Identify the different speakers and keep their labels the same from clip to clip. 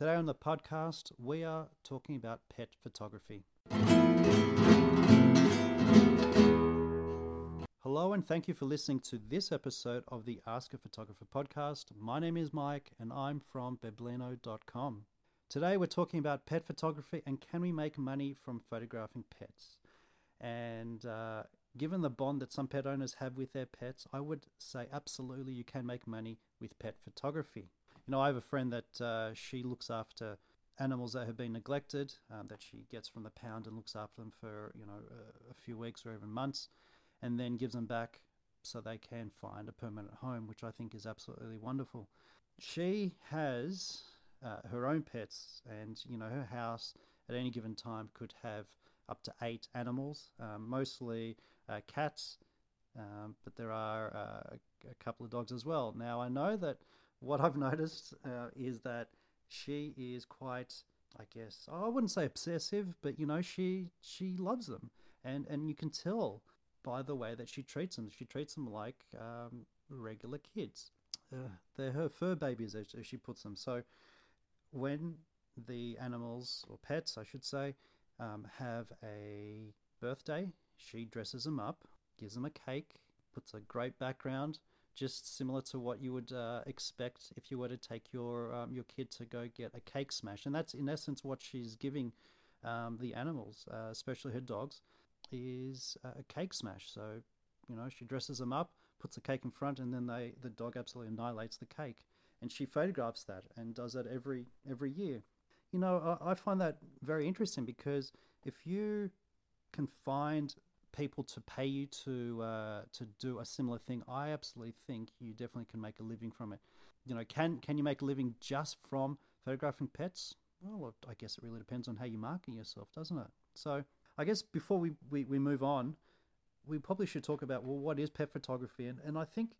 Speaker 1: Today on the podcast, we are talking about pet photography. Hello, and thank you for listening to this episode of the Ask a Photographer podcast. My name is Mike, and I'm from Beblino.com. Today, we're talking about pet photography and can we make money from photographing pets? And uh, given the bond that some pet owners have with their pets, I would say absolutely you can make money with pet photography. You know, I have a friend that uh, she looks after animals that have been neglected, um, that she gets from the pound and looks after them for you know a, a few weeks or even months, and then gives them back so they can find a permanent home, which I think is absolutely wonderful. She has uh, her own pets, and you know her house at any given time could have up to eight animals, um, mostly uh, cats, um, but there are uh, a couple of dogs as well. Now I know that what I've noticed uh, is that she is quite, I guess, I wouldn't say obsessive, but you know, she she loves them, and and you can tell by the way that she treats them. She treats them like um, regular kids. Uh, they're her fur babies, as, as she puts them. So when the animals or pets, I should say, um, have a birthday, she dresses them up, gives them a cake, puts a great background just similar to what you would uh, expect if you were to take your um, your kid to go get a cake smash, and that's in essence what she's giving um, the animals, uh, especially her dogs, is a cake smash. So you know she dresses them up, puts the cake in front, and then they the dog absolutely annihilates the cake, and she photographs that and does that every every year. You know, I, I find that very interesting because if you can find people to pay you to uh, to do a similar thing, I absolutely think you definitely can make a living from it. You know, can can you make a living just from photographing pets? Well, I guess it really depends on how you market yourself, doesn't it? So, I guess before we, we, we move on, we probably should talk about well, what is pet photography? And, and I think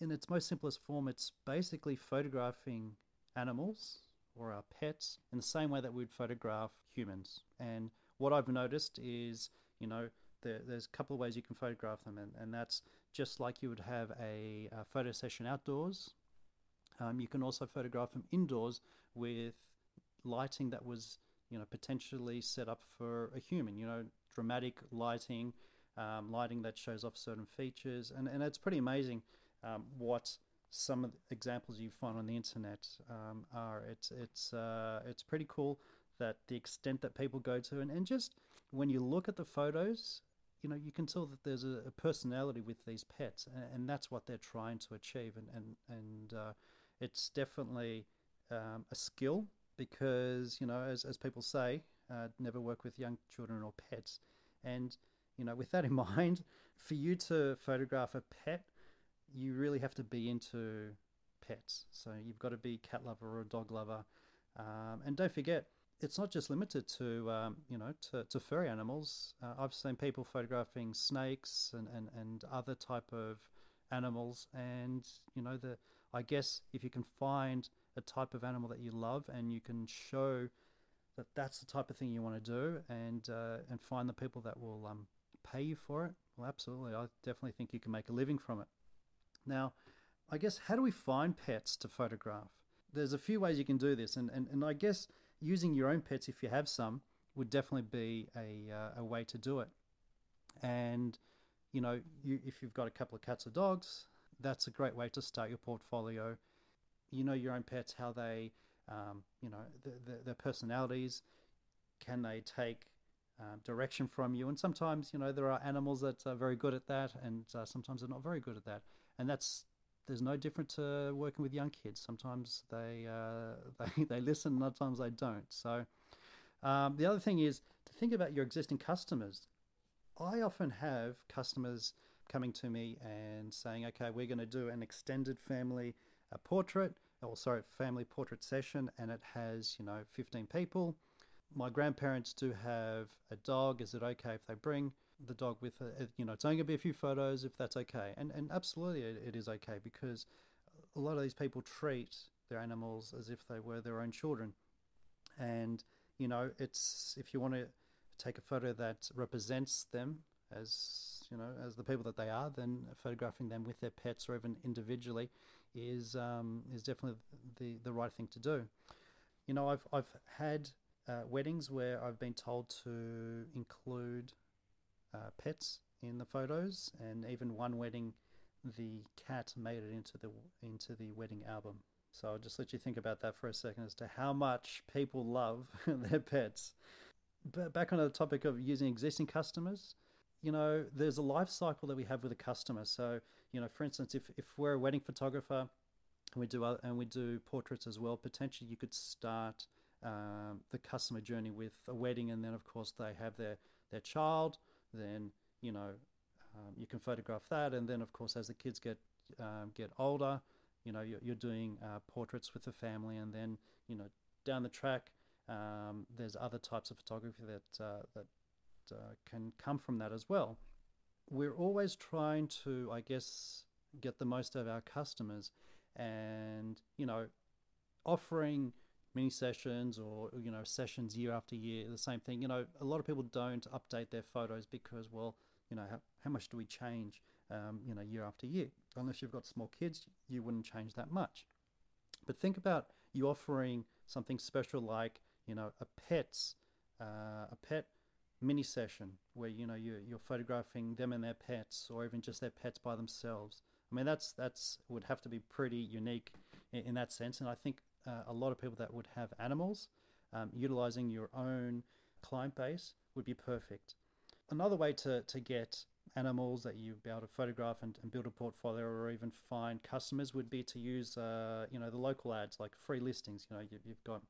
Speaker 1: in its most simplest form, it's basically photographing animals or our pets in the same way that we'd photograph humans. And what I've noticed is, you know, there, there's a couple of ways you can photograph them, and, and that's just like you would have a, a photo session outdoors. Um, you can also photograph them indoors with lighting that was, you know, potentially set up for a human. You know, dramatic lighting, um, lighting that shows off certain features, and and it's pretty amazing um, what some of the examples you find on the internet um, are. It's it's uh, it's pretty cool that the extent that people go to, and, and just when you look at the photos, you know, you can tell that there's a, a personality with these pets, and, and, that's what they're trying to achieve. And and and uh, it's definitely um, a skill because you know, as as people say, uh, never work with young children or pets. And you know, with that in mind, for you to photograph a pet, you really have to be into pets. So you've got to be cat lover or a dog lover. Um, and don't forget, it's not just limited to um, you know to, to furry animals. Uh, I've seen people photographing snakes and, and, and other type of animals, and you know the I guess if you can find a type of animal that you love and you can show that that's the type of thing you want to do, and uh, and find the people that will um, pay you for it. Well, absolutely, I definitely think you can make a living from it. Now, I guess how do we find pets to photograph? There's a few ways you can do this, and, and, and I guess using your own pets, if you have some, would definitely be a, uh, a way to do it. And, you know, you, if you've got a couple of cats or dogs, that's a great way to start your portfolio. You know your own pets, how they, um, you know, the, the, their personalities. Can they take um, direction from you? And sometimes, you know, there are animals that are very good at that, and uh, sometimes they're not very good at that. And that's there's no different to working with young kids. Sometimes they uh, they, they listen, and other times they don't. So um, the other thing is to think about your existing customers. I often have customers coming to me and saying, "Okay, we're going to do an extended family a portrait, or sorry, family portrait session, and it has you know 15 people. My grandparents do have a dog. Is it okay if they bring?" The dog with a, you know it's only going to be a few photos if that's okay. And and absolutely it, it is okay because a lot of these people treat their animals as if they were their own children. And you know it's if you want to take a photo that represents them as you know as the people that they are then photographing them with their pets or even individually is um, is definitely the the right thing to do. You know, I've I've had uh, weddings where I've been told to include uh, pets in the photos, and even one wedding, the cat made it into the into the wedding album. So I'll just let you think about that for a second as to how much people love their pets. But back on the topic of using existing customers, you know, there's a life cycle that we have with a customer. So, you know, for instance, if, if we're a wedding photographer and we do and we do portraits as well, potentially you could start um, the customer journey with a wedding, and then of course they have their their child. Then you know um, you can photograph that, and then of course as the kids get um, get older, you know you're, you're doing uh, portraits with the family, and then you know down the track um, there's other types of photography that uh, that uh, can come from that as well. We're always trying to, I guess, get the most of our customers, and you know, offering mini sessions or you know sessions year after year the same thing. You know a lot of people don't update their photos because well you know how, how much do we change um, you know year after year? Unless you've got small kids you wouldn't change that much. But think about you offering something special like you know a pet's uh, a pet mini session where you know you're, you're photographing them and their pets or even just their pets by themselves. I mean that's that's would have to be pretty unique in, in that sense. And i think uh, a lot of people that would have animals um, utilizing your own client base would be perfect another way to, to get animals that you'd be able to photograph and, and build a portfolio or even find customers would be to use uh, you know the local ads like free listings you know you, you've got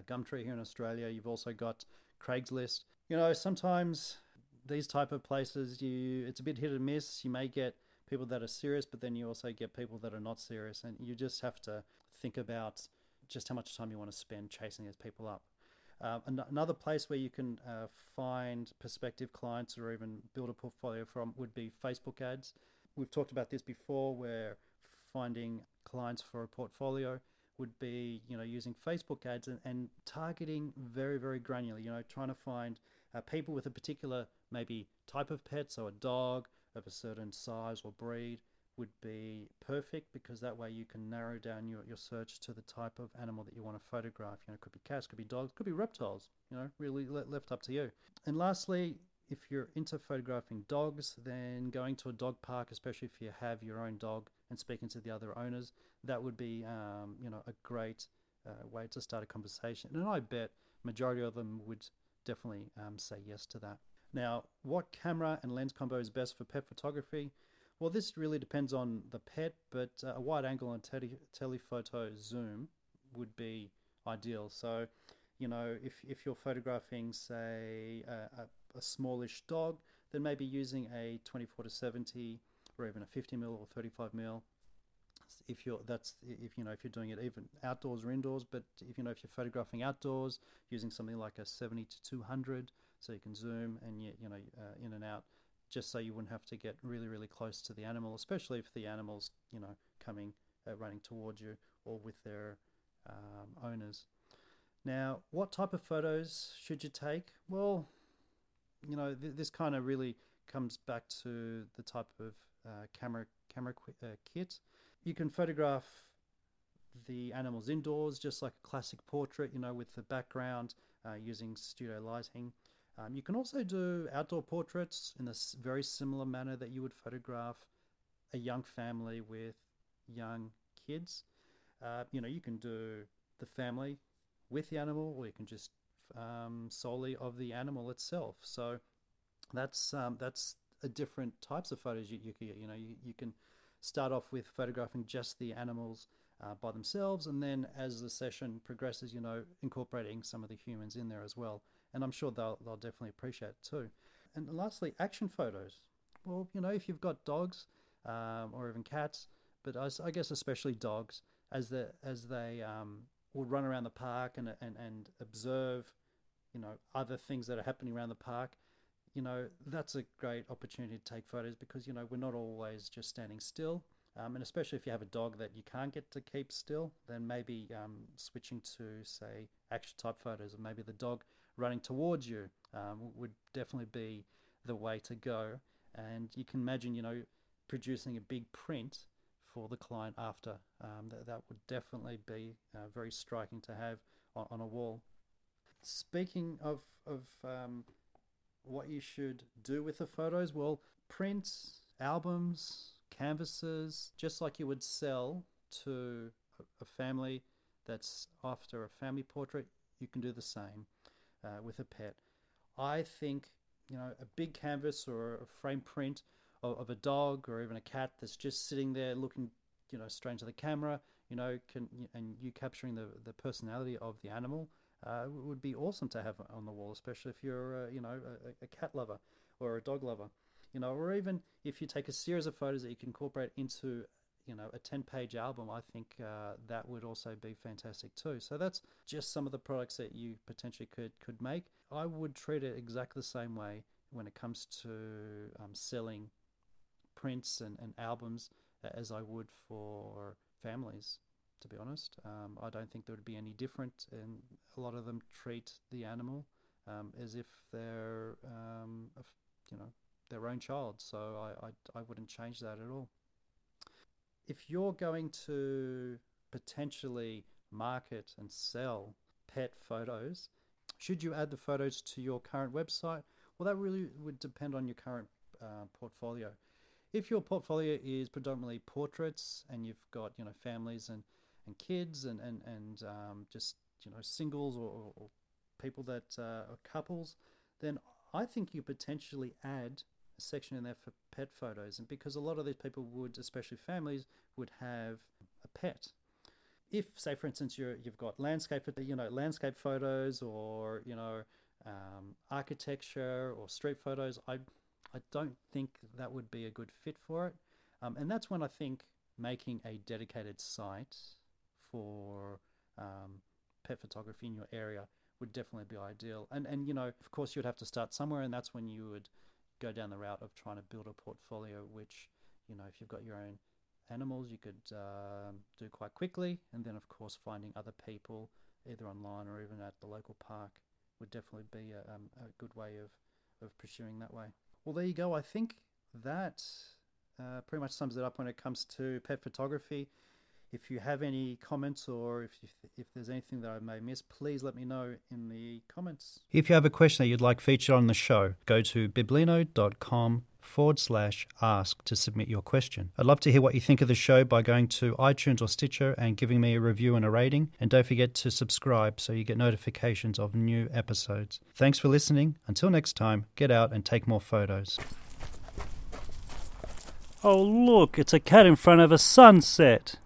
Speaker 1: Gumtree here in Australia. You've also got Craigslist. You know, sometimes these type of places, you it's a bit hit and miss. You may get people that are serious, but then you also get people that are not serious, and you just have to think about just how much time you want to spend chasing these people up. Uh, another place where you can uh, find prospective clients or even build a portfolio from would be Facebook ads. We've talked about this before, where finding clients for a portfolio would be you know using Facebook ads and, and targeting very very granular. You know, trying to find uh, people with a particular maybe type of pet, so a dog of a certain size or breed would be perfect because that way you can narrow down your, your search to the type of animal that you want to photograph. You know, it could be cats, could be dogs, could be reptiles. You know, really left up to you. And lastly, if you're into photographing dogs, then going to a dog park, especially if you have your own dog, and speaking to the other owners, that would be um, you know a great uh, way to start a conversation. And I bet majority of them would definitely um, say yes to that. Now, what camera and lens combo is best for pet photography? Well, this really depends on the pet, but uh, a wide angle and tele- telephoto zoom would be ideal. So, you know, if, if you're photographing, say, a, a a smallish dog, then maybe using a 24 to 70 or even a 50 mil or 35 mil. If you're that's if you know if you're doing it even outdoors or indoors, but if you know if you're photographing outdoors using something like a 70 to 200, so you can zoom and you, you know uh, in and out, just so you wouldn't have to get really really close to the animal, especially if the animal's you know coming uh, running towards you or with their um, owners. Now, what type of photos should you take? Well, you know, th- this kind of really comes back to the type of uh, camera camera qu- uh, kit. You can photograph the animals indoors, just like a classic portrait, you know, with the background uh, using studio lighting. Um, you can also do outdoor portraits in a very similar manner that you would photograph a young family with young kids. Uh, you know, you can do the family with the animal, or you can just um, solely of the animal itself. So that's um, that's a different types of photos you, you You know, you, you can start off with photographing just the animals uh, by themselves, and then as the session progresses, you know, incorporating some of the humans in there as well. And I'm sure they'll they'll definitely appreciate it too. And lastly, action photos. Well, you know, if you've got dogs um, or even cats, but I, I, guess especially dogs, as the as they um, will run around the park and and and observe you know other things that are happening around the park you know that's a great opportunity to take photos because you know we're not always just standing still um, and especially if you have a dog that you can't get to keep still then maybe um, switching to say action type photos or maybe the dog running towards you um, would definitely be the way to go and you can imagine you know producing a big print for the client after um, that, that would definitely be uh, very striking to have on, on a wall. Speaking of of um, what you should do with the photos, well, prints, albums, canvases, just like you would sell to a family that's after a family portrait, you can do the same uh, with a pet. I think you know a big canvas or a frame print of, of, a dog or even a cat that's just sitting there looking you know straight into the camera, you know, can and you capturing the the personality of the animal uh, would be awesome to have on the wall, especially if you're uh, you know a, a cat lover or a dog lover you know, or even if you take a series of photos that you can incorporate into you know a 10 page album i think uh, that would also be fantastic too. So that's just some of the products that you potentially could could make. I would treat it exactly the same way when it comes to um, selling prints and, and albums as i would for families to be honest. Um, i don't think there would be any different and a lot of them treat the animal um, as if they're um, you know their own child. So I, I, I wouldn't change that at all. If you're going to potentially market and sell pet photos, should you add the photos to your current website? Well, that really would depend on your current uh, portfolio. If your portfolio is predominantly portraits and you've got you know families and, and kids and and and um, just you know singles or, or people that uh, are couples, then I think you potentially add section in there for pet photos, and because a lot of these people would, especially families, would have a pet. If, say, for instance, you you've got landscape, you know, landscape photos, or you know, um, architecture or street photos, I I don't think that would be a good fit for it. Um, and that's when I think making a dedicated site for um, pet photography in your area would definitely be ideal. And and you know, of course, you'd have to start somewhere, and that's when you would go down the route of trying to build a portfolio which, you know, if you've got your own animals, you could um, do quite quickly. And then, of course, finding other people, either online or even at the local park, would definitely be a, um, a good way of, of pursuing that way. Well, there you go. I think that uh, pretty much sums it up when it comes to pet photography. If you have any comments or if, you, if there's anything that I may miss, please let me know in the comments. If you have a question that you'd like featured on the show, go to biblino.com forward slash ask to submit your question. I'd love to hear what you think of the show by going to iTunes or Stitcher and giving me a review and a rating. And don't forget to subscribe so you get notifications of new episodes. Thanks for listening. Until next time, get out and take more photos. Oh, look, it's a cat in front of a sunset.